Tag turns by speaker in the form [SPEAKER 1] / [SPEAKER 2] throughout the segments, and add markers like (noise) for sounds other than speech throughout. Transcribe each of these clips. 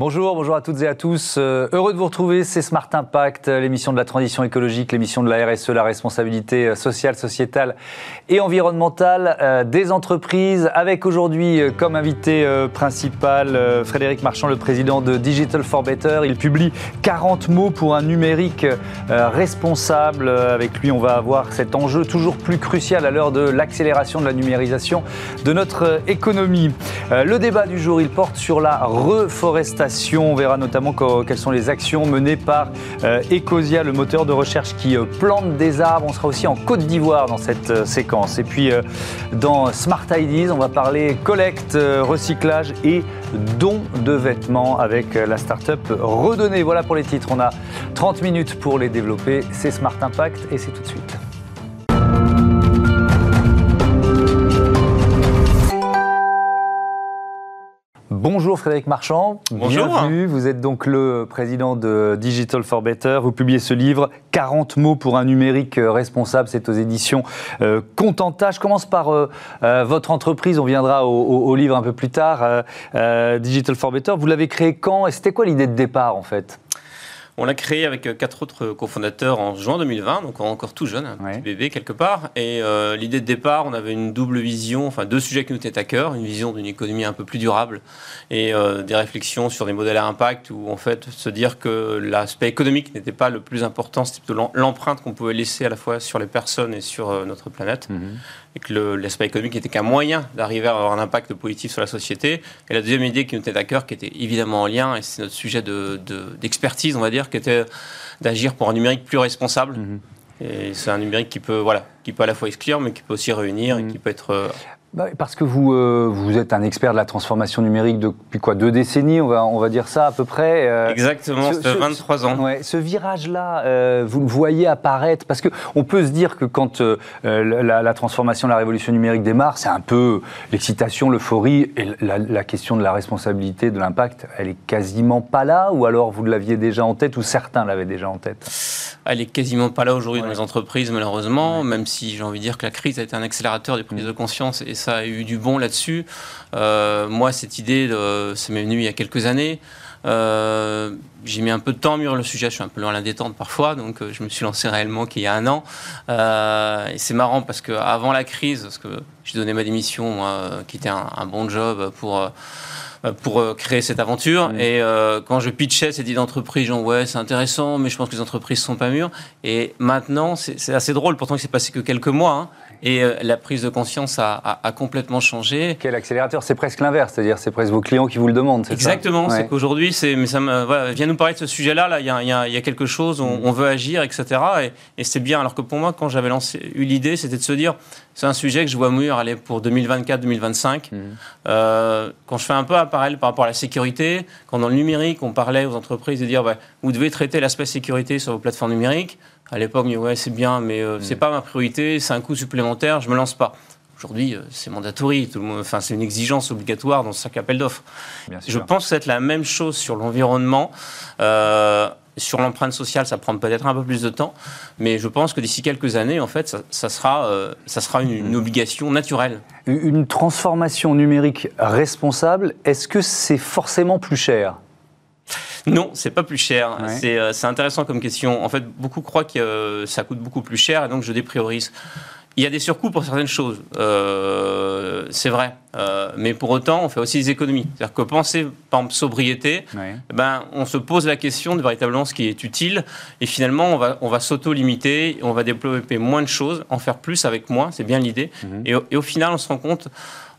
[SPEAKER 1] Bonjour, bonjour à toutes et à tous. Euh, heureux de vous retrouver, c'est Smart Impact, l'émission de la transition écologique, l'émission de la RSE, la responsabilité euh, sociale, sociétale et environnementale euh, des entreprises. Avec aujourd'hui comme invité principal Frédéric Marchand, le président de Digital for Better. Il publie 40 mots pour un numérique responsable. Avec lui, on va avoir cet enjeu toujours plus crucial à l'heure de l'accélération de la numérisation de notre économie. Le débat du jour, il porte sur la reforestation on verra notamment quelles sont les actions menées par euh, Ecosia, le moteur de recherche qui euh, plante des arbres. On sera aussi en Côte d'Ivoire dans cette euh, séquence. Et puis dans Smart Ideas, on va parler collecte, recyclage et don de vêtements avec la start-up Redonner. Voilà pour les titres. On a 30 minutes pour les développer. C'est Smart Impact et c'est tout de suite. Bonjour Frédéric Marchand.
[SPEAKER 2] Bonjour.
[SPEAKER 1] Bienvenue. Vous êtes donc le président de Digital for Better. Vous publiez ce livre 40 mots pour un numérique euh, responsable. C'est aux éditions euh, Contenta. Je commence par euh, votre entreprise. On viendra au, livre un peu plus tard. Digital for Better. Vous l'avez créé quand et c'était quoi l'idée de départ en fait?
[SPEAKER 2] On l'a créé avec euh, quatre autres cofondateurs en juin 2020, donc encore tout jeune, un petit bébé quelque part. Et euh, l'idée de départ, on avait une double vision, enfin deux sujets qui nous étaient à cœur, une vision d'une économie un peu plus durable et euh, des réflexions sur des modèles à impact, où en fait se dire que l'aspect économique n'était pas le plus important, c'était plutôt l'empreinte qu'on pouvait laisser à la fois sur les personnes et sur notre planète. Mhm et que l'aspect économique n'était qu'un moyen d'arriver à avoir un impact positif sur la société. Et la deuxième idée qui nous était à cœur, qui était évidemment en lien, et c'est notre sujet d'expertise, de, on va dire, qui était d'agir pour un numérique plus responsable. Mm-hmm. Et c'est un numérique qui peut, voilà, qui peut à la fois exclure, mais qui peut aussi réunir et mm-hmm. qui peut être euh,
[SPEAKER 1] parce que vous, euh, vous êtes un expert de la transformation numérique depuis quoi Deux décennies, on va, on va dire ça à peu près
[SPEAKER 2] euh, Exactement, ça fait 23 ans.
[SPEAKER 1] Ouais, ce virage-là, euh, vous le voyez apparaître Parce qu'on peut se dire que quand la, la, transformation, la révolution numérique démarre, c'est un peu l'excitation, l'euphorie, et la, la, question de la responsabilité, de l'impact, elle est quasiment pas là Ou alors vous l'aviez déjà en tête, ou certains l'avaient déjà en tête?
[SPEAKER 2] Elle est quasiment pas là aujourd'hui dans les entreprises, malheureusement, même si j'ai envie de dire que la crise a été un accélérateur des prises de conscience et ça a eu du bon là-dessus. Euh, moi, cette idée, ça m'est venu il y a quelques années. Euh, j'ai mis un peu de temps à mûrir le sujet, je suis un peu loin à la détente parfois, donc euh, je me suis lancé réellement qu'il y a un an. et c'est marrant parce qu'avant la crise, parce que j'ai donné ma démission, moi, qui était un, bon job pour pour créer cette aventure. Et quand je pitchais cette idée d'entreprise, genre ouais, c'est intéressant, mais je pense que les entreprises sont pas mûres. Et maintenant, c'est assez drôle, pourtant il s'est passé que quelques mois. Hein, et euh, la prise de conscience a, complètement changé.
[SPEAKER 1] Quel accélérateur C'est presque l'inverse, c'est-à-dire c'est presque vos clients qui vous le demandent, c'est
[SPEAKER 2] Exactement, c'est qu'aujourd'hui, mais ça me, voilà, vient nous parler de ce sujet-là, là, il y, y, a quelque chose, on, on veut agir, etc. Et, et c'est bien, alors que pour moi, quand j'avais lancé, eu l'idée, c'était de se dire, c'est un sujet que je vois mûr aller pour 2024-2025. Mmh. Euh, quand je fais un peu un parallèle par rapport à la sécurité, quand dans le numérique, on parlait aux entreprises de dire, bah, vous devez traiter l'aspect sécurité sur vos plateformes numériques, à l'époque, ouais, c'est bien, mais euh, c'est mm. pas ma priorité, c'est un coût supplémentaire, je me lance pas. Aujourd'hui, euh, c'est mandatory, tout le monde, enfin, c'est une exigence obligatoire dans chaque appel d'offres. Je pense que c'est la même chose sur l'environnement. Euh, sur l'empreinte sociale, ça prend peut-être un peu plus de temps, mais je pense que d'ici quelques années, en fait, ça, sera, ça sera une, une, obligation naturelle.
[SPEAKER 1] Une transformation numérique responsable, est-ce que c'est forcément plus cher?
[SPEAKER 2] Non, c'est pas plus cher. Euh, c'est intéressant comme question. En fait, beaucoup croient que euh, ça coûte beaucoup plus cher et donc je dépriorise. Il y a des surcoûts pour certaines choses, euh, c'est vrai. mais pour autant, on fait aussi des économies. C'est-à-dire que penser, par exemple, sobriété, eh ben, on se pose la question de véritablement ce qui est utile. Et finalement, on va, on va s'auto-limiter, on va développer moins de choses, en faire plus avec moins, c'est bien l'idée. Mhm. et, et, au final, on se rend compte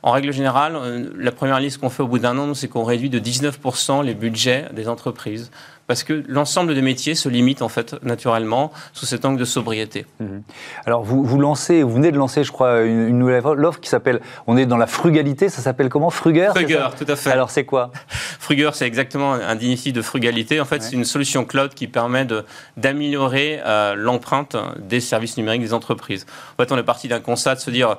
[SPEAKER 2] en règle générale, euh, la première liste qu'on fait au bout d'un an, c'est qu'on réduit de 19% les budgets des entreprises parce que l'ensemble des métiers se limite en fait naturellement sous cet angle de sobriété.
[SPEAKER 1] Mhm. Alors vous, vous lancez, vous venez de lancer, je crois, une, nouvelle offre qui s'appelle, on est dans la frugalité, ça s'appelle comment? Fruger
[SPEAKER 2] Fruger, tout à fait.
[SPEAKER 1] Alors c'est quoi? (laughs)
[SPEAKER 2] Fruger, c'est exactement un diminutif de frugalité. En fait, c'est une solution cloud qui permet d'améliorer euh, l'empreinte des services numériques des entreprises. En fait, on est parti d'un constat de se dire,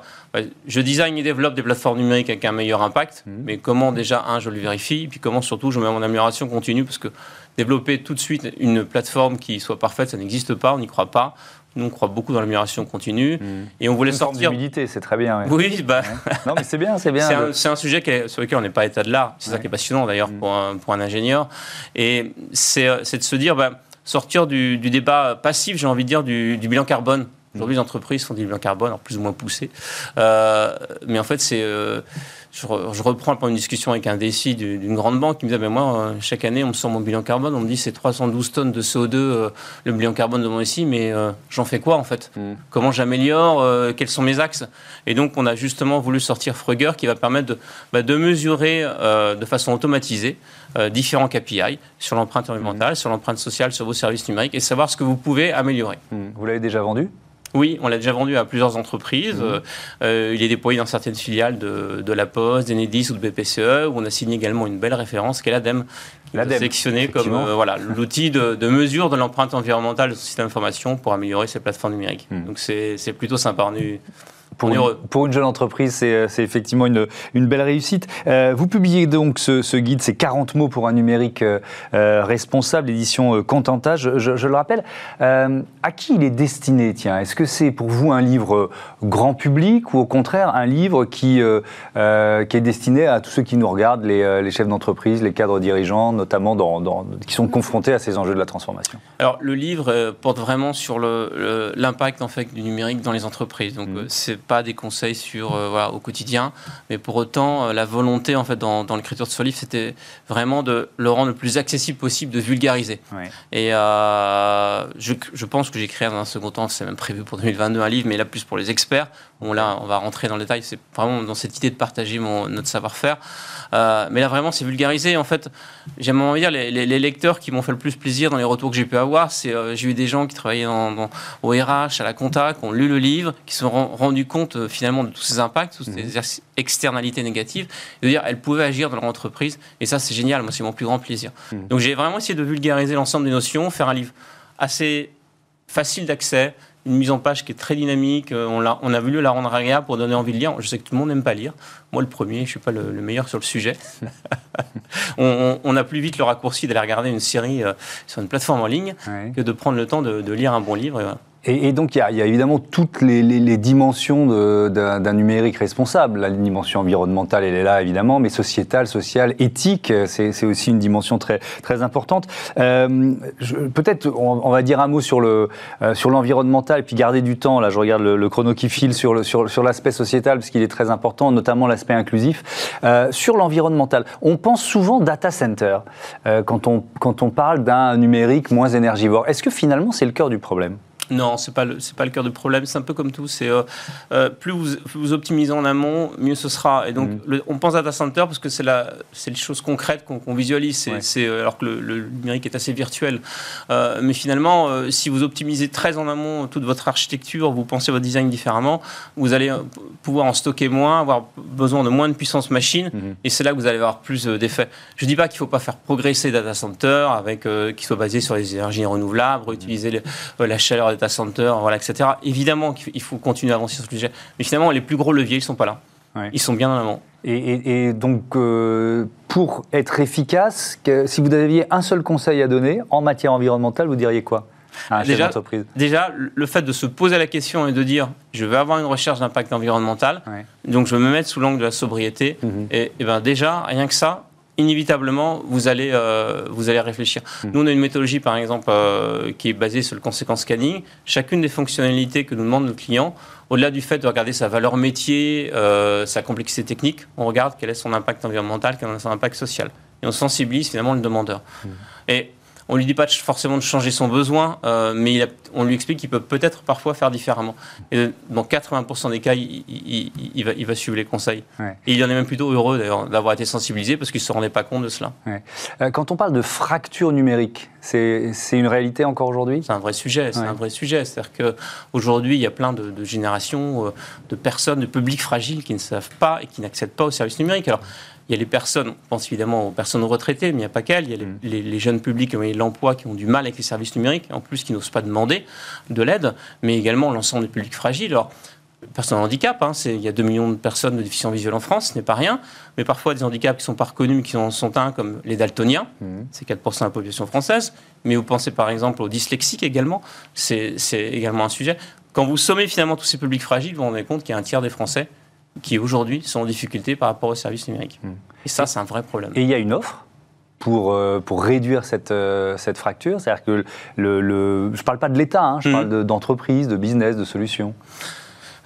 [SPEAKER 2] je design et développe des plateformes numériques avec un meilleur impact, mhm. mais comment déjà, un, je le vérifie, puis comment surtout je mets mon amélioration continue, parce que développer tout de suite une plateforme qui soit parfaite, ça n'existe pas, on n'y croit pas. Nous, on croit beaucoup dans l'amélioration continue.
[SPEAKER 1] Hmm.
[SPEAKER 2] Et on voulait
[SPEAKER 1] Une
[SPEAKER 2] sortir.
[SPEAKER 1] d'humilité, c'est très bien. ouais.
[SPEAKER 2] Oui, bah,
[SPEAKER 1] Non, mais c'est bien, c'est (laughs) bien.
[SPEAKER 2] c'est un, sujet est- sur lequel on n'est pas état de l'art. C'est ça qui est passionnant d'ailleurs
[SPEAKER 1] Mm.
[SPEAKER 2] pour, un, pour un ingénieur. Et c'est c'est de se dire, bah, sortir du, du débat passif, j'ai envie de dire, du, du bilan carbone. Aujourd'hui, les entreprises font des bilans carbone, alors plus ou moins poussés. Euh, mais en fait, c'est. euh, je, re- je reprends pendant une discussion avec un DSI du- d'une grande banque qui me disait ben Moi, euh, chaque année, on me sort mon bilan carbone, on me dit c'est 312 tonnes de CO2 euh, le bilan carbone de mon SI, mais j'en fais quoi en fait?
[SPEAKER 1] Mm.
[SPEAKER 2] Comment j'améliore Quels sont mes axes? Et donc, on a justement voulu sortir Frugger qui va permettre de, bah, de mesurer de façon automatisée différents KPI sur l'empreinte environnementale, sur l'empreinte sociale, sur vos services numériques et savoir ce que vous pouvez améliorer.
[SPEAKER 1] Hmm. Vous l'avez déjà vendu?
[SPEAKER 2] Oui, on l'a déjà vendu à plusieurs entreprises.
[SPEAKER 1] Mhm.
[SPEAKER 2] Euh, euh, il est déployé dans certaines filiales de, de La Poste, d'Enedis ou de BPCE, où on a signé également une belle référence qui est l'ADEME. sélectionné comme euh, voilà, l'outil de, de mesure de l'empreinte environnementale de ce système d'information pour améliorer ces plateformes numériques.
[SPEAKER 1] Mhm.
[SPEAKER 2] Donc c'est plutôt sympa. On
[SPEAKER 1] Pour une,
[SPEAKER 2] heureux.
[SPEAKER 1] pour une jeune entreprise, c'est c'est effectivement une, une belle réussite. Euh, vous publiez donc ce, ce guide, c'est 40 mots pour un numérique euh, euh, responsable, édition euh, Contenta, je, je- je le rappelle. Euh, à qui il est destiné, tiens? Est-ce que c'est pour vous un livre euh, grand public ou au contraire un livre qui, euh, euh, qui est destiné à tous ceux qui nous regardent, les, euh, les chefs d'entreprise, les cadres dirigeants, notamment dans, dans- qui sont confrontés à ces enjeux de la transformation?
[SPEAKER 2] Alors le livre euh, porte vraiment sur l'impact en fait du numérique dans les entreprises. Donc euh, c'est pas des conseils sur euh, voilà, au quotidien, mais pour autant euh, la volonté en fait dans, dans l'écriture de ce livre c'était vraiment de le rendre le plus accessible possible, de vulgariser.
[SPEAKER 1] Ouais.
[SPEAKER 2] Et euh, je, je pense que j'ai créé dans un second temps, c'est même prévu pour 2022 un livre, mais là plus pour les experts. Bon là on va rentrer dans le détail, c'est vraiment dans cette idée de partager mon, notre savoir-faire. Euh, mais là vraiment c'est vulgarisé. En fait, j'aime envie de dire les, les- les lecteurs qui m'ont fait le plus plaisir dans les retours que j'ai pu avoir, c'est euh, j'ai eu des gens qui travaillaient dans, dans- au RH, à la compta, qui ont lu le livre, qui se sont ren- rendus compte euh, finalement de tous ces impacts, toutes ces ex- externalités négatives, et de dire elles pouvaient agir dans leur entreprise. Et ça c'est génial. Moi c'est mon plus grand plaisir.
[SPEAKER 1] Mhm.
[SPEAKER 2] Donc j'ai vraiment essayé de vulgariser l'ensemble des notions, faire un livre assez facile d'accès, une mise en page qui est très dynamique. Euh, On, l'a- on a voulu la rendre agréable pour donner envie de lire. Je sais que tout le monde n'aime pas lire. Moi, le premier, je ne suis pas le, le meilleur sur le sujet. (laughs) on, a plus vite le raccourci d'aller regarder une série euh, sur une plateforme en ligne
[SPEAKER 1] Ouais.
[SPEAKER 2] que de prendre le temps de, de lire un bon livre. et voilà.
[SPEAKER 1] Et, et donc, il y, a, y a évidemment toutes les, les- les dimensions d'un numérique responsable. La dimension environnementale, elle est là, évidemment, mais sociétale, sociale, éthique, c'est aussi une dimension très, très importante. Euh, Peut-être, on, on va dire un mot sur le euh, l'environnemental, puis garder du temps. Là, je regarde le, le chrono qui file sur le- sur, sur l'aspect sociétal, parce qu'il est très important, notamment l'aspect inclusif. Euh, sur l'environnemental, on pense souvent data center euh, quand, on, quand on parle d'un numérique moins énergivore. Est-ce que finalement, c'est le cœur du problème?
[SPEAKER 2] Non, c'est pas le c'est pas le cœur du problème. C'est un peu comme tout. C'est euh, euh, plus vous, vous optimisez en amont, mieux ce sera. Et donc, le- on pense à data center parce que c'est la c'est les choses concrètes qu'on visualise. C'est
[SPEAKER 1] Ouais.
[SPEAKER 2] euh, alors que le, le numérique est assez virtuel. Mais finalement, si vous optimisez très en amont toute votre architecture, vous pensez votre design différemment, vous allez pouvoir en stocker moins, avoir besoin de moins de puissance machine.
[SPEAKER 1] Mhm.
[SPEAKER 2] Et c'est là que vous allez avoir plus d'effets. Je ne dis pas qu'il ne faut pas faire progresser data center avec qui soit basé sur les énergies renouvelables, utiliser le- euh, la chaleur data centers, voilà, etc. Évidemment qu'il faut- il faut continuer à avancer sur ce sujet. Mais finalement, les plus gros leviers, ils ne sont pas là.
[SPEAKER 1] Ouais.
[SPEAKER 2] Ils sont bien en amont.
[SPEAKER 1] Et, et- et donc, euh, pour être efficace, que- si vous aviez un seul conseil à donner en matière environnementale, vous diriez quoi à
[SPEAKER 2] Déjà- Déjà, le- fait de se poser la question et de dire je vais avoir une recherche d'impact environnemental,
[SPEAKER 1] Ouais.
[SPEAKER 2] donc je vais me mettre sous l'angle de la sobriété,
[SPEAKER 1] Mhm.
[SPEAKER 2] et, et ben déjà, rien que ça, inévitablement, vous allez, euh, vous allez réfléchir.
[SPEAKER 1] Mhm.
[SPEAKER 2] Nous, on a une méthodologie, par exemple, euh, qui est basée sur le conséquence scanning. Chacune des fonctionnalités que nous demande le client, au-delà du fait de regarder sa valeur métier, euh, sa complexité technique, on regarde quel est son impact environnemental, quel est son impact social. Et on sensibilise finalement le demandeur. Et on lui dit pas forcément de changer son besoin, euh, mais il a- on lui explique qu'il peut peut-être parfois faire différemment. Et dans 80% des cas, il, il- il- il va, il va suivre les conseils.
[SPEAKER 1] Ouais.
[SPEAKER 2] Et il en est même plutôt heureux d'ailleurs d'avoir été sensibilisé parce qu'il ne se rendait pas compte de cela.
[SPEAKER 1] Euh, Quand on parle de fracture numérique, c'est une réalité encore aujourd'hui?
[SPEAKER 2] C'est un vrai sujet. C'est
[SPEAKER 1] Ouais.
[SPEAKER 2] un vrai sujet. C'est-à-dire qu'aujourd'hui, il y a plein de, de générations, euh, de personnes, de publics fragiles qui ne savent pas et qui n'accèdent pas aux services numériques. Alors, il y a les personnes, on pense évidemment aux personnes retraitées, mais il n'y a pas qu'elles. Il y a les,
[SPEAKER 1] Mm.
[SPEAKER 2] les- les jeunes publics de l'emploi, qui ont du mal avec les services numériques, en plus qui n'osent pas demander de l'aide, mais également l'ensemble des publics fragiles. Alors, personnes en handicap. Hein, il y a 2 millions de personnes de déficients visuels en France, ce n'est pas rien. Mais parfois des handicaps qui ne sont pas reconnus, qui en sont un, comme les daltoniens, mmh. c'est 4% de la population française. Mais vous pensez par exemple aux dyslexiques également, c'est également un sujet. Quand vous sommez finalement tous ces publics fragiles, vous vous rendez compte qu'il y a un tiers des Français qui aujourd'hui sont en difficulté par rapport aux services numériques. Mmh. Et ça, c'est un vrai problème.
[SPEAKER 1] Et il y a une offre pour, euh, pour réduire cette, euh, cette fracture C'est-à-dire que le, le, je ne parle pas de l'État, hein, je mmh. parle d'entreprise, de, business, de solutions.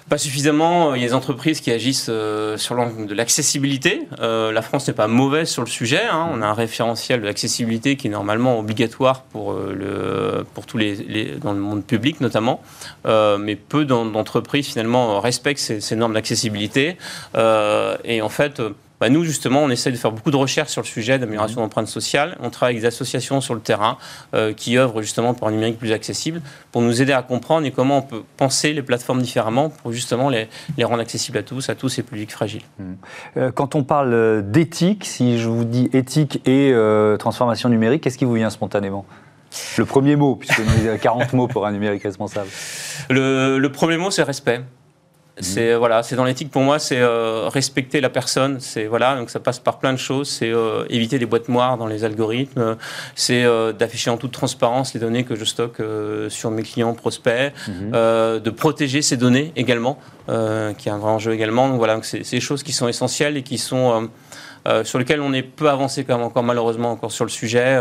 [SPEAKER 2] Pas suffisamment. Il y a des entreprises qui agissent euh, sur l'angle de l'accessibilité. Euh, la France n'est pas mauvaise sur le sujet. Hein. On a un référentiel de l'accessibilité qui est normalement obligatoire pour, euh, le, pour tous les, dans le monde public notamment. mais peu d'entreprises finalement respectent ces, ces normes d'accessibilité. et en fait, bah, nous, justement, on essaie de faire beaucoup de recherches sur le sujet d'amélioration d'empreinte sociale. On travaille avec des associations sur le terrain euh, qui œuvrent justement pour un numérique plus accessible, pour nous aider à comprendre et comment on peut penser les plateformes différemment pour justement les, les rendre accessibles à tous, à tous ces publics fragiles. Mmh.
[SPEAKER 1] Euh, quand on parle euh, d'éthique, si je vous dis éthique et transformation numérique, qu'est-ce qui vous vient spontanément? Le premier mot, puisque nous avons (laughs) 40 mots pour un numérique responsable.
[SPEAKER 2] Le, le premier mot, c'est respect. C'est voilà, c'est dans l'éthique pour moi, c'est euh, respecter la personne. C'est voilà, donc ça passe par plein de choses. C'est euh, éviter les boîtes noires dans les algorithmes. C'est euh, d'afficher en toute transparence les données que je stocke sur mes clients prospects. Mhm. de protéger ces données également, qui est un grand enjeu également. Donc voilà, c'est des choses qui sont essentielles et qui sont sur lesquelles on est peu avancé quand même encore malheureusement encore sur le sujet.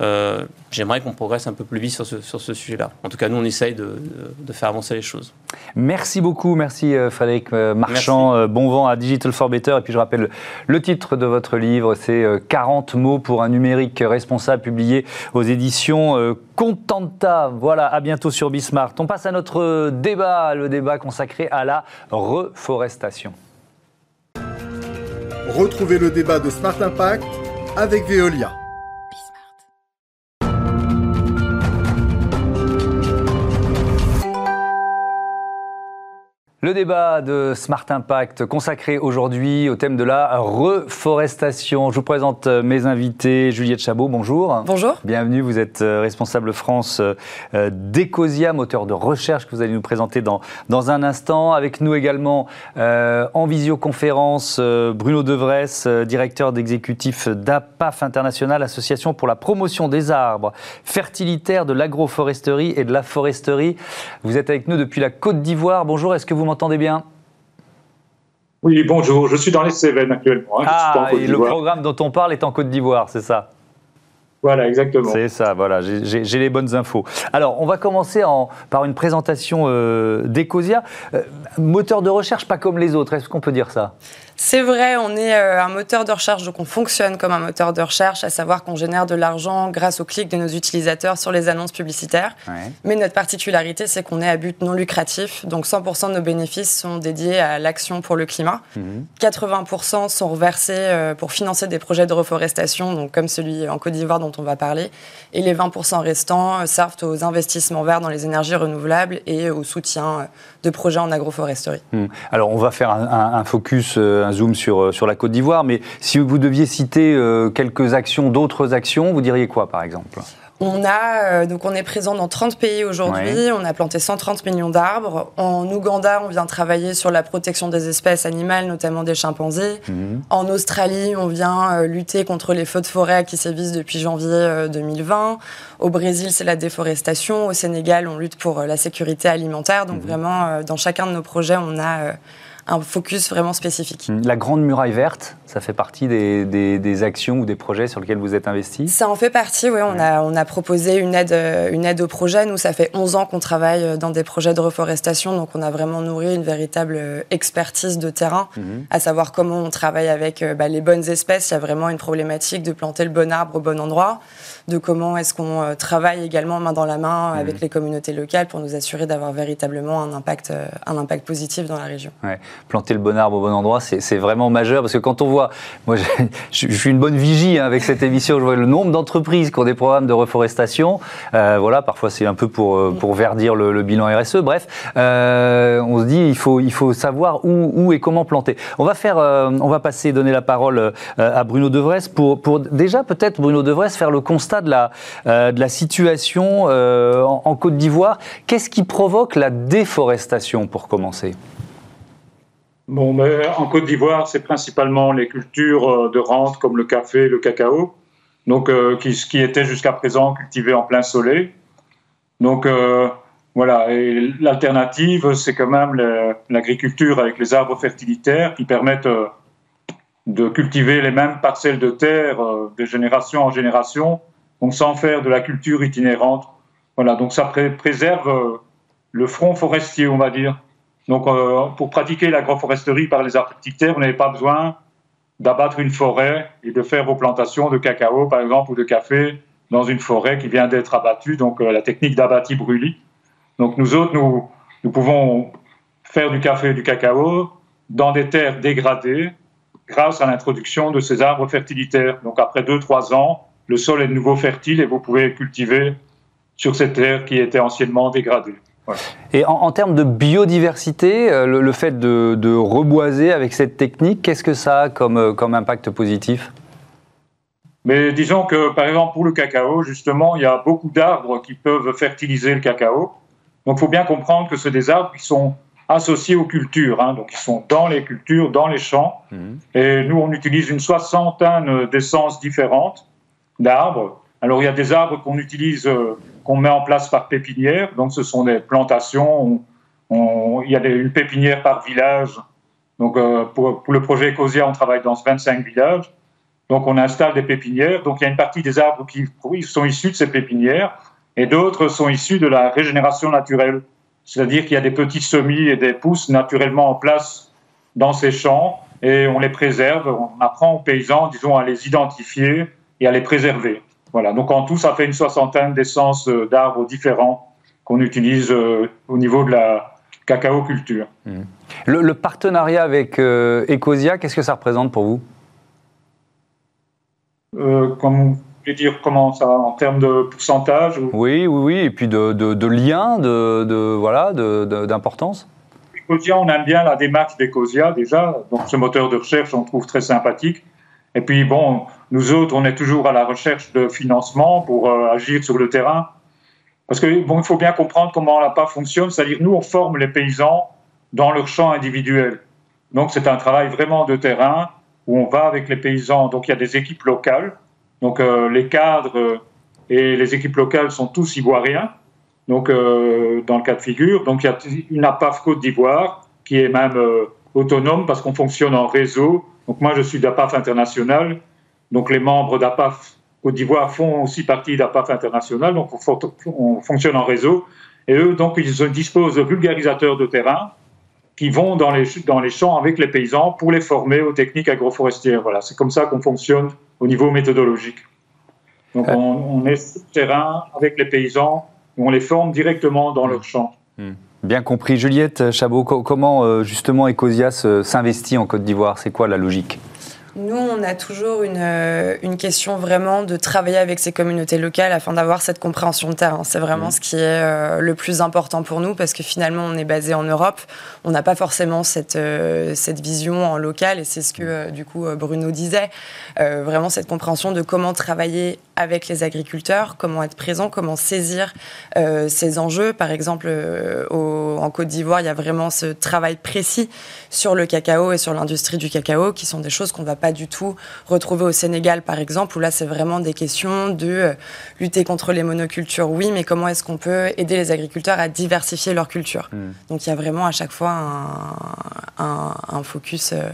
[SPEAKER 2] Euh, j'aimerais qu'on progresse un peu plus vite sur ce, sur ce sujet-là. En tout cas, nous, on essaye de, de, faire avancer les choses.
[SPEAKER 1] Merci beaucoup. Merci euh, Frédéric euh, Marchand. Bon vent à Digital for Better. Et puis, je rappelle le titre de votre livre, c'est 40 mots pour un numérique responsable, publié aux éditions Contenta. Voilà, à bientôt sur Bismart. On passe à notre débat, le débat consacré à la reforestation.
[SPEAKER 3] Retrouvez le débat de Smart Impact avec Veolia.
[SPEAKER 1] Le débat de Smart Impact consacré aujourd'hui au thème de la reforestation. Je vous présente euh, mes invités. Juliette Chabot, bonjour.
[SPEAKER 4] Bonjour.
[SPEAKER 1] Bienvenue, vous êtes euh, responsable France euh, d'Ecosia, moteur de recherche que vous allez nous présenter dans, dans un instant. Avec nous également en visioconférence Bruno Devresse, directeur d'exécutif d'APAF International, Association pour la promotion des arbres fertilitaires, de l'agroforesterie et de la foresterie. Vous êtes avec nous depuis la Côte d'Ivoire. Bonjour, est-ce que vous m'entendez bien
[SPEAKER 5] Oui, bonjour, je suis dans les Cévennes actuellement.
[SPEAKER 1] Hein. ah, et le programme dont on parle est en Côte d'Ivoire, c'est ça
[SPEAKER 5] voilà, exactement.
[SPEAKER 1] C'est ça, voilà, j'ai les bonnes infos. Alors, on va commencer en, par une présentation euh, d'Ecosia. Euh, moteur de recherche pas comme les autres, est-ce qu'on peut dire ça?
[SPEAKER 4] C'est vrai, on est euh, un moteur de recherche, donc on fonctionne comme un moteur de recherche, à savoir qu'on génère de l'argent grâce au clic de nos utilisateurs sur les annonces publicitaires. Mais notre particularité, c'est qu'on est à but non lucratif, donc 100% de nos bénéfices sont dédiés à l'action pour le climat. 80% mhm. sont reversés euh, pour financer des projets de reforestation, donc comme celui en Côte d'Ivoire dont on va parler. Et les 20% restants euh, servent aux investissements verts dans les énergies renouvelables et au soutien de projets en agroforesterie.
[SPEAKER 1] Hmm. Alors on va faire un, focus, euh, un zoom sur, euh, sur la Côte d'Ivoire, mais si vous deviez citer euh, quelques actions, d'autres actions, vous diriez quoi par exemple?
[SPEAKER 4] On a euh, donc on est présent dans 30 pays aujourd'hui. On a planté 130 millions d'arbres. En Ouganda, on vient travailler sur la protection des espèces animales, notamment des chimpanzés. Mhm. En Australie, on vient lutter contre les feux de forêt qui sévissent depuis janvier 2020. Euh, Au Brésil, c'est la déforestation. Au Sénégal, on lutte pour la sécurité alimentaire. Donc mhm. vraiment, dans chacun de nos projets, on a un focus vraiment spécifique.
[SPEAKER 1] La Grande Muraille Verte, ça fait partie des, des, actions ou des projets sur lesquels vous êtes investi?
[SPEAKER 4] Ça en fait partie, oui. On, a, on a proposé une aide, une aide au projet. Nous, ça fait 11 ans qu'on travaille dans des projets de reforestation, donc on a vraiment nourri une véritable expertise de terrain, mhm. à savoir comment on travaille avec bah, les bonnes espèces. Il y a vraiment une problématique de planter le bon arbre au bon endroit de comment est-ce qu'on euh, travaille également main dans la main mhm. avec les communautés locales pour nous assurer d'avoir véritablement un impact, euh, un impact positif dans la région.
[SPEAKER 1] Planter le bon arbre au bon endroit, c'est vraiment majeur parce que quand on voit, moi (laughs) je, suis une bonne vigie hein, avec cette émission, je vois le nombre d'entreprises qui ont des programmes de reforestation. Euh, voilà, parfois c'est un peu pour, pour verdir le, bilan RSE. Bref, on se dit il faut, il faut savoir où, où et comment planter. On va faire, on va passer, donner la parole à Bruno Devresse pour, pour déjà peut-être Bruno Devresse faire le constat de la, de la situation en, en Côte d'Ivoire. Qu'est-ce qui provoque la déforestation pour commencer?
[SPEAKER 5] Bon, mais en Côte d'Ivoire, c'est principalement les cultures de rente comme le café, le cacao, donc qui, qui étaient jusqu'à présent cultivées en plein soleil. Donc voilà, l'alternative, c'est quand même l'agriculture avec les arbres fertilitaires qui permettent euh, de cultiver les mêmes parcelles de terre euh, de génération en génération, donc sans faire de la culture itinérante. Voilà, donc ça préserve euh, le front forestier, on va dire. Donc pour pratiquer l'agroforesterie par les fertilitaires, vous n'avez pas besoin d'abattre une forêt et de faire vos plantations de cacao, par exemple, ou de café dans une forêt qui vient d'être abattue, donc la technique d'abattis-brûlis. Donc nous autres, nous, nous pouvons faire du café et du cacao dans des terres dégradées grâce à l'introduction de ces arbres fertilitaires. Donc après 2-3 ans, le sol est de nouveau fertile et vous pouvez cultiver sur ces terres qui étaient anciennement dégradées.
[SPEAKER 1] Et en, termes de biodiversité, euh, le, fait de, de, reboiser avec cette technique, qu'est-ce que ça a comme, euh, comme impact positif?
[SPEAKER 5] Mais disons que, par exemple, pour le cacao, justement, il y a beaucoup d'arbres qui peuvent fertiliser le cacao. Donc, il faut bien comprendre que c'est des arbres qui sont associés aux cultures, hein, donc ils sont dans les cultures, dans les champs. Mhm. Et nous, on utilise une soixantaine d'essences différentes d'arbres. Alors, il y a des arbres qu'on utilise, euh, qu'on met en place par pépinière. Donc, ce sont des plantations. il y a une pépinière par village. Donc, euh, pour, pour, le projet Ecosia, on travaille dans 25 villages. Donc, on installe des pépinières. Donc, il y a une partie des arbres qui sont issus de ces pépinières et d'autres sont issus de la régénération naturelle. C'est-à-dire qu'il y a des petits semis et des pousses naturellement en place dans ces champs et on les préserve, on apprend aux paysans, disons, à les identifier et à les préserver. Voilà, donc en tout, ça fait une soixantaine d'essences euh, d'arbres différents qu'on utilise euh, au niveau de la cacao culture.
[SPEAKER 1] Mmh. Le, partenariat avec euh, Ecosia, qu'est-ce que ça représente pour vous?
[SPEAKER 5] Comme dire comment ça, en termes de pourcentage
[SPEAKER 1] Oui, oui, oui, et puis de, de, de lien, de, de voilà, d'importance?
[SPEAKER 5] Ecosia, on aime bien la démarche d'Ecosia déjà, donc ce moteur de recherche, on trouve très sympathique. Et puis bon, nous autres, on est toujours à la recherche de financement pour euh, agir sur le terrain. Parce que bon, il faut bien comprendre comment la PAF fonctionne, c'est-à-dire nous, on forme les paysans dans leur champ individuel. Donc c'est un travail vraiment de terrain où on va avec les paysans. Donc il y a des équipes locales donc euh, les cadres et les équipes locales sont tous ivoiriens, donc euh, dans le cas de figure. Donc il y a une APAF Côte d'Ivoire qui est même euh, autonome parce qu'on fonctionne en réseau. Donc moi je suis d'APAF international, donc les membres d'APAF Côte d'Ivoire font aussi partie d'APAF international, donc on, fonctionne en réseau. Et eux, donc, ils disposent de vulgarisateurs de terrain qui vont dans les, dans les champs avec les paysans pour les former aux techniques agroforestières. Voilà, c'est comme ça qu'on fonctionne au niveau méthodologique. Donc euh. on, est sur le terrain avec les paysans, on les forme directement dans leur champ.
[SPEAKER 1] Hmm. Bien compris. Juliette Chabot, comment euh, justement Ecosias s'investit en Côte d'Ivoire? C'est quoi la logique?
[SPEAKER 4] Nous, on a toujours une, euh, une, question vraiment de travailler avec ces communautés locales afin d'avoir cette compréhension de terrain. C'est vraiment mmh. ce qui est euh, le plus important pour nous parce que finalement, on est basé en Europe. On n'a pas forcément cette, euh, cette vision en local et c'est ce que du coup Bruno disait. vraiment cette compréhension de comment travailler avec les agriculteurs, comment être présent, comment saisir ces enjeux. Par exemple, en Côte d'Ivoire, il y a vraiment ce travail précis sur le cacao et sur l'industrie du cacao qui sont des choses qu'on va pas du tout retrouver au Sénégal, par exemple, où là, c'est vraiment des questions de euh, lutter contre les monocultures, oui, mais comment est-ce qu'on peut aider les agriculteurs à diversifier leur culture? Hmm. Donc, il y a vraiment à chaque fois un, un focus euh,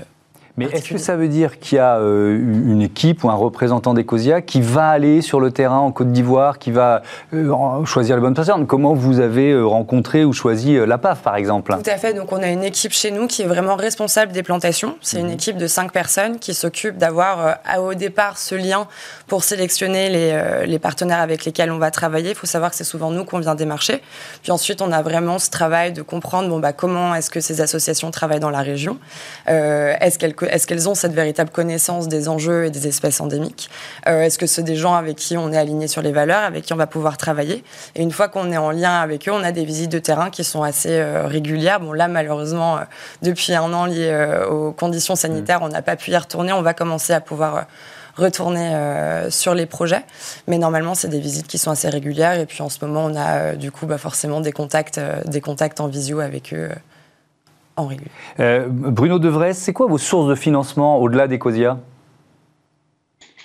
[SPEAKER 1] mais est-ce que ça veut dire qu'il y a euh, une équipe ou un représentant d'Ecosia qui va aller sur le terrain en Côte d'Ivoire, qui va euh, choisir les bonnes personnes? Comment vous avez euh, rencontré ou choisi la PAF, par exemple?
[SPEAKER 4] Tout à fait. Donc, on a une équipe chez nous qui est vraiment responsable des plantations. C'est une mhm. équipe de cinq personnes qui s'occupe d'avoir au départ ce lien pour sélectionner les, les, partenaires avec lesquels on va travailler. Il faut savoir que c'est souvent nous qu'on vient démarcher. Puis ensuite, on a vraiment ce travail de comprendre bon, bah, comment est-ce que ces associations travaillent dans la région? est-ce qu'elles est-ce qu'elles ont cette véritable connaissance des enjeux et des espèces endémiques euh, Est-ce que c'est des gens avec qui on est aligné sur les valeurs, avec qui on va pouvoir travailler Et une fois qu'on est en lien avec eux, on a des visites de terrain qui sont assez euh, régulières. Bon, là, malheureusement, euh, depuis un an lié aux conditions sanitaires, on n'a pas pu y retourner. On va commencer à pouvoir retourner sur les projets. Mais normalement, c'est des visites qui sont assez régulières. Et puis en ce moment, on a du coup bah, forcément des contacts, des contacts en visio avec eux en régulier.
[SPEAKER 1] Bruno Devres, c'est quoi vos sources de financement au-delà d'Ecosia?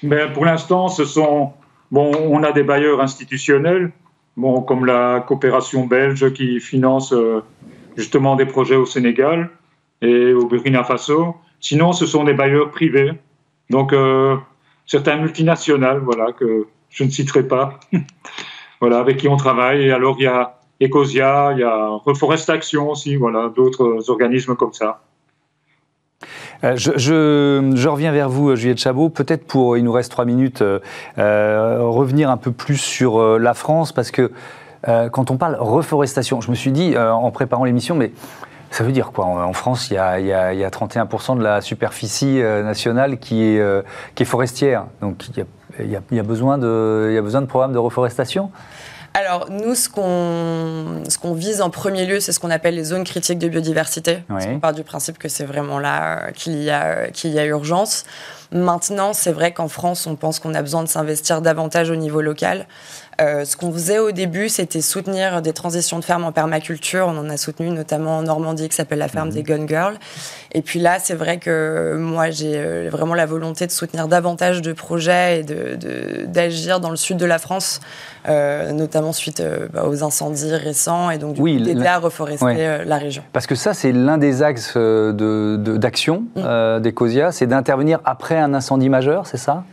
[SPEAKER 5] Ben, Pour l'instant, ce sont. Bon, on a des bailleurs institutionnels, bon, comme la coopération belge qui finance justement des projets au Sénégal et au Burkina Faso. Sinon, ce sont des bailleurs privés, donc euh, certaines multinationales, voilà, que je ne citerai pas, (laughs) voilà, avec qui on travaille. Et alors, il y a Ecosia, il y a Reforest Action aussi, voilà, d'autres organismes comme ça.
[SPEAKER 1] Euh, je, reviens vers vous, Juliette Chabot. Peut-être pour, il nous reste trois minutes, euh, revenir un peu plus sur la France, parce que quand on parle reforestation, je me suis dit en préparant l'émission, mais ça veut dire quoi? En France, il y a, il y a, 31% de la superficie euh, nationale qui est, euh, forestière. Donc il y, il y il y a besoin de programmes de reforestation?
[SPEAKER 4] Alors, nous, ce qu'on ce qu'on vise en premier lieu, c'est ce qu'on appelle les zones critiques de biodiversité. On part du principe que c'est vraiment là euh, qu'il y, a, qu'il y a urgence. Maintenant, c'est vrai qu'en France, on pense qu'on a besoin de s'investir davantage au niveau local. Euh, ce qu'on faisait au début, c'était soutenir des transitions de ferme en permaculture. On en a soutenu notamment en Normandie, qui s'appelle la ferme mhm. des Gun Girls. Et puis là, c'est vrai que moi, j'ai euh, vraiment la volonté de soutenir davantage de projets et d'agir de, dans le sud de la France, euh, notamment suite bah, aux incendies récents, et donc oui, d'aider à reforester la région.
[SPEAKER 1] Parce que ça, c'est l'un des axes d'action de, mm. d'Ecosia, c'est d'intervenir après un incendie majeur, c'est ça?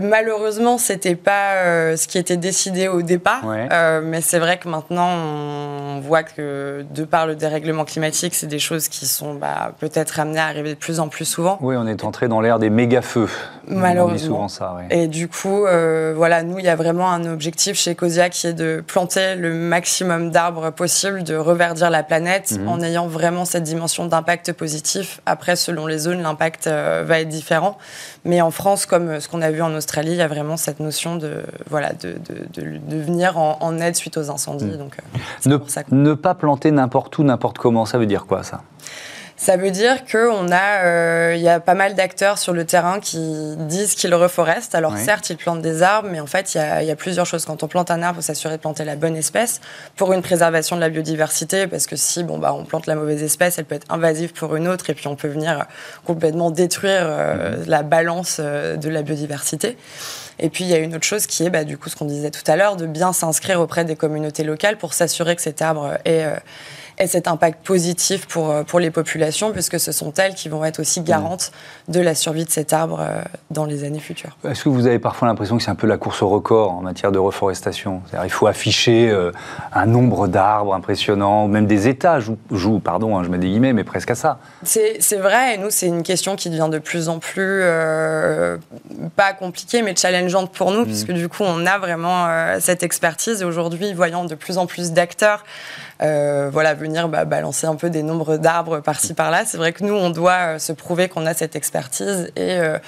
[SPEAKER 4] Malheureusement, c'était pas euh, ce qui était décidé au départ, euh, mais c'est vrai que maintenant on voit que de par le dérèglement climatique, c'est des choses qui sont bah, peut-être amenées à arriver de plus en plus souvent.
[SPEAKER 1] Oui, on est entré dans l'ère des méga feux.
[SPEAKER 4] Malheureusement. Souvent ça. Et du coup, euh, voilà, nous, il y a vraiment un objectif chez Cosia qui est de planter le maximum d'arbres possible, de reverdir la planète, mhm. en ayant vraiment cette dimension d'impact positif. Après, selon les zones, l'impact va être différent, mais en France, comme ce qu'on a vu en Australie, il y a vraiment cette notion de, voilà, de, de, venir en, aide suite aux incendies. Hmm. Donc,
[SPEAKER 1] euh, ne, ne pas planter n'importe où, n'importe comment, ça veut dire quoi ça?
[SPEAKER 4] Ça veut dire qu'on a, euh, il y a pas mal d'acteurs sur le terrain qui disent qu'ils reforestent. Alors certes, ils plantent des arbres, mais en fait, il y, a, il y a plusieurs choses. Quand on plante un arbre, il faut s'assurer de planter la bonne espèce pour une préservation de la biodiversité, parce que si bon bah on plante la mauvaise espèce, elle peut être invasive pour une autre, et puis on peut venir complètement détruire euh, mhm. la balance euh, de la biodiversité. Et puis il y a une autre chose qui est bah, du coup ce qu'on disait tout à l'heure, de bien s'inscrire auprès des communautés locales pour s'assurer que cet arbre est et cet impact positif pour, euh, pour les populations, puisque ce sont elles qui vont être aussi mm. garantes de la survie de cet arbre euh, dans les années futures.
[SPEAKER 1] Est-ce que vous avez parfois l'impression que c'est un peu la course au record en matière de reforestation? Il faut afficher euh, un nombre d'arbres impressionnant, même des États jouent, pardon, hein, je mets des guillemets, mais presque à ça.
[SPEAKER 4] C'est vrai, et nous, c'est une question qui devient de plus en plus, pas compliquée, mais challengeante pour nous, mm. puisque du coup, on a vraiment cette expertise, et aujourd'hui, voyant de plus en plus d'acteurs euh, voilà, venir bah, balancer un peu des nombres d'arbres par-ci par-là. C'est vrai que nous, on doit euh, se prouver qu'on a cette expertise et euh,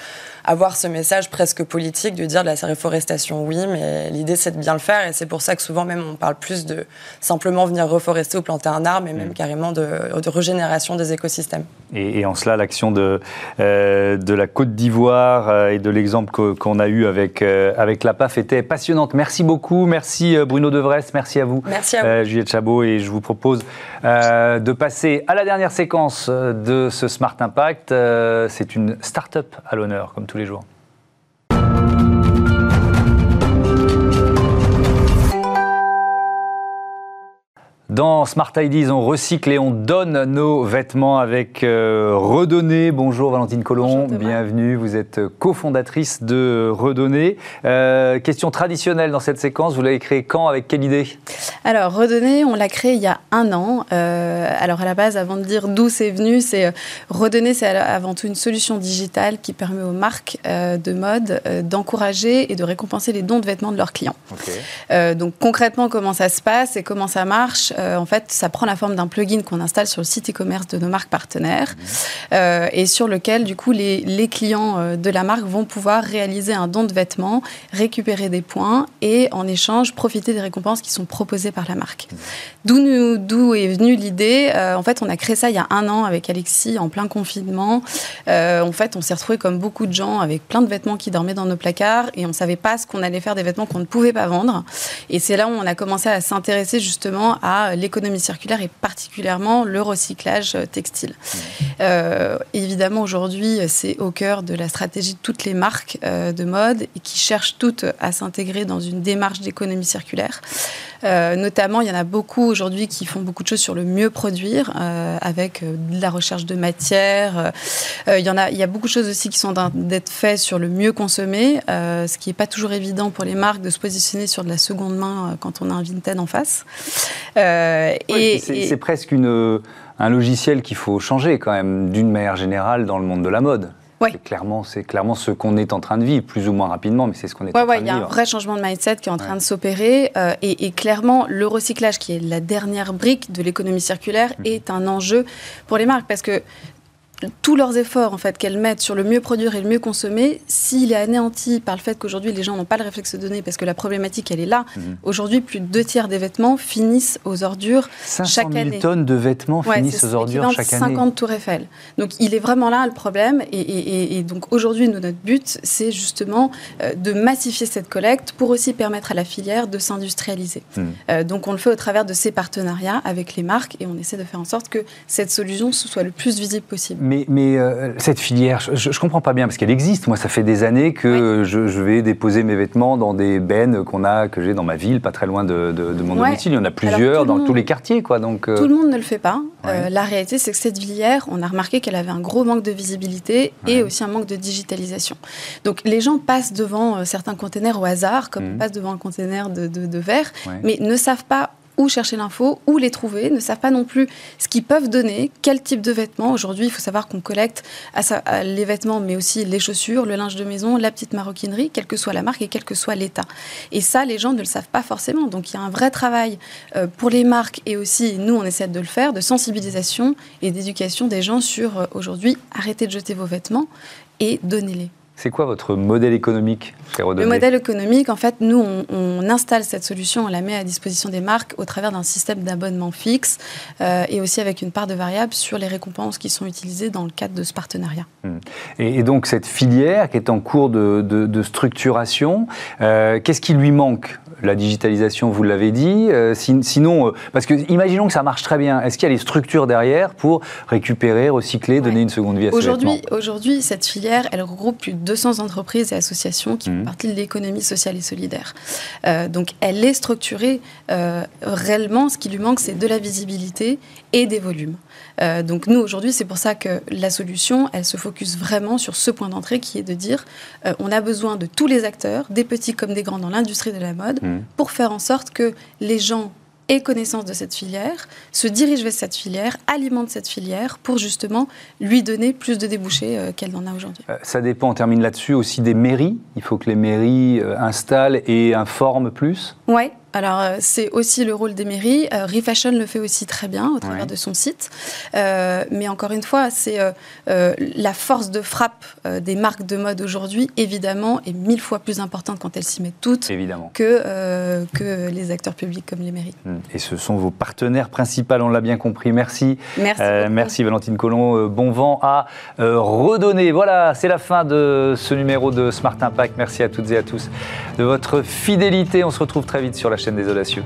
[SPEAKER 4] avoir ce message presque politique de dire de la réforestation, oui, mais l'idée c'est de bien le faire et c'est pour ça que souvent même on parle plus de simplement venir reforester ou planter un arbre, mais même mm. carrément de, régénération des écosystèmes.
[SPEAKER 1] Et, en cela, l'action de, euh, de la Côte d'Ivoire euh, et de l'exemple qu'on a eu avec, euh, avec la PAF était passionnante. Merci beaucoup, merci Bruno Devresse, merci à vous,
[SPEAKER 4] merci à vous.
[SPEAKER 1] Juliette Chabot, et je vous propose de passer à la dernière séquence de ce Smart Impact. c'est une start-up à l'honneur, comme tout tous les jours. Dans Smart Ideas, on recycle et on donne nos vêtements avec euh, Redonner. Bonjour Valentine Collomb, bienvenue. Vous êtes cofondatrice de Redonner. Euh, question traditionnelle dans cette séquence, vous l'avez créé quand, avec quelle idée?
[SPEAKER 6] Alors Redonner, on l'a créé il y a un an. Euh, alors à la base, avant de dire d'où c'est venu, c'est Redonner, c'est avant tout une solution digitale qui permet aux marques de mode d'encourager et de récompenser les dons de vêtements de leurs clients. donc concrètement, comment ça se passe et comment ça marche? En fait, ça prend la forme d'un plugin qu'on installe sur le site e-commerce de nos marques partenaires mmh. et sur lequel, du coup, les, les clients de la marque vont pouvoir réaliser un don de vêtements, récupérer des points et en échange profiter des récompenses qui sont proposées par la marque. D'où est venue l'idée En fait, on a créé ça il y a un an avec Alexis en plein confinement. en fait, on s'est retrouvé comme beaucoup de gens avec plein de vêtements qui dormaient dans nos placards et on ne savait pas ce qu'on allait faire des vêtements qu'on ne pouvait pas vendre. Et c'est là où on a commencé à s'intéresser justement à l'économie circulaire et particulièrement le recyclage textile. Euh, évidemment, aujourd'hui, c'est au cœur de la stratégie de toutes les marques euh, de mode et qui cherchent toutes à s'intégrer dans une démarche d'économie circulaire. Euh, notamment, il y en a beaucoup aujourd'hui qui font beaucoup de choses sur le mieux produire, euh, avec euh, de la recherche de matière. il, y en a, il y a beaucoup de choses aussi qui sont d'être faites sur le mieux consommer, ce qui n'est pas toujours évident pour les marques de se positionner sur de la seconde main quand on a un Vinted en face.
[SPEAKER 1] Et c'est presque une, un logiciel qu'il faut changer quand même, d'une manière générale, dans le monde de la mode. C'est clairement, c'est clairement ce qu'on est en train de vivre, plus ou moins rapidement, mais c'est ce qu'on est en train de vivre.
[SPEAKER 6] Il y a un vrai changement de mindset qui est en train de s'opérer. Euh, et, clairement, le recyclage, qui est la dernière brique de l'économie circulaire, mmh. est un enjeu pour les marques. Parce que tous leurs efforts en fait qu'elles mettent sur le mieux produire et le mieux consommer, s'il est anéanti par le fait qu'aujourd'hui les gens n'ont pas le réflexe de donner parce que la problématique elle est là. Mhm. Aujourd'hui, plus de deux tiers des vêtements finissent aux ordures 500 chaque 000 année.
[SPEAKER 1] tonnes de vêtements finissent aux ordures chaque année.
[SPEAKER 6] 50 tours Eiffel. Donc il est vraiment là le problème et, donc aujourd'hui notre but c'est justement euh, de massifier cette collecte pour aussi permettre à la filière de s'industrialiser. Mhm. Euh, donc on le fait au travers de ces partenariats avec les marques et on essaie de faire en sorte que cette solution soit le plus visible possible.
[SPEAKER 1] Mais, euh, cette filière, je ne comprends pas bien, parce qu'elle existe. Moi, ça fait des années que je, vais déposer mes vêtements dans des bennes qu'on a, que j'ai dans ma ville, pas très loin de, mon domicile. Il y en a plusieurs dans tous les quartiers. Quoi, donc,
[SPEAKER 6] euh, Tout le monde ne le fait pas. Euh, la réalité, c'est que cette filière, on a remarqué qu'elle avait un gros manque de visibilité et aussi un manque de digitalisation. Donc les gens passent devant certains containers au hasard, comme mmh. on passe devant un container de, de verre, mais ne savent pas où chercher l'info, où les trouver, ne savent pas non plus ce qu'ils peuvent donner, quel type de vêtements. Aujourd'hui, il faut savoir qu'on collecte les vêtements, mais aussi les chaussures, le linge de maison, la petite maroquinerie, quelle que soit la marque et quel que soit l'État. Et ça, les gens ne le savent pas forcément. Donc il y a un vrai travail euh, pour les marques et aussi, nous, on essaie de le faire, de sensibilisation et d'éducation des gens sur euh, aujourd'hui, arrêtez de jeter vos vêtements et donnez-les.
[SPEAKER 1] C'est quoi votre modèle économique
[SPEAKER 6] Le modèle économique, en fait, nous, on, installe cette solution, on la met à disposition des marques au travers d'un système d'abonnement fixe euh, et aussi avec une part de variable sur les récompenses qui sont utilisées dans le cadre de ce partenariat.
[SPEAKER 1] Hmm. Et, donc, cette filière qui est en cours de, structuration, euh, qu'est-ce qui lui manque la digitalisation, vous l'avez dit. Euh, sinon, euh, parce que imaginons que ça marche très bien. Est-ce qu'il y a les structures derrière pour récupérer, recycler, donner une seconde vie à
[SPEAKER 6] aujourd'hui, Aujourd'hui, cette filière, elle regroupe plus de 200 entreprises et associations qui font mmh. partie de l'économie sociale et solidaire. Euh, donc, elle est structurée. réellement, ce qui lui manque, c'est de la visibilité et des volumes. Euh, donc nous, aujourd'hui, c'est pour ça que la solution, elle se focus vraiment sur ce point d'entrée qui est de dire, euh, on a besoin de tous les acteurs, des petits comme des grands dans l'industrie de la mode, mmh. pour faire en sorte que les gens aient connaissance de cette filière, se dirigent vers cette filière, alimentent cette filière pour justement lui donner plus de débouchés euh, qu'elle en a aujourd'hui.
[SPEAKER 1] ça dépend, on termine là-dessus, aussi des mairies. Il faut que les mairies installent et informent plus
[SPEAKER 6] Oui, alors, euh, c'est aussi le rôle des mairies. Euh, Refashion le fait aussi très bien au travers de son site. Euh, mais encore une fois, c'est la force de frappe des marques de mode aujourd'hui, évidemment, est mille fois plus importante quand elles s'y mettent toutes
[SPEAKER 1] évidemment.
[SPEAKER 6] Que, que les acteurs publics comme les mairies.
[SPEAKER 1] Hmm. Et ce sont vos partenaires principaux, on l'a bien compris. Merci.
[SPEAKER 6] Merci.
[SPEAKER 1] merci Valentine Collomb. bon vent à redonner. Voilà, c'est la fin de ce numéro de Smart Impact. Merci à toutes et à tous de votre fidélité. On se retrouve très vite sur la chaîne des Audacieux.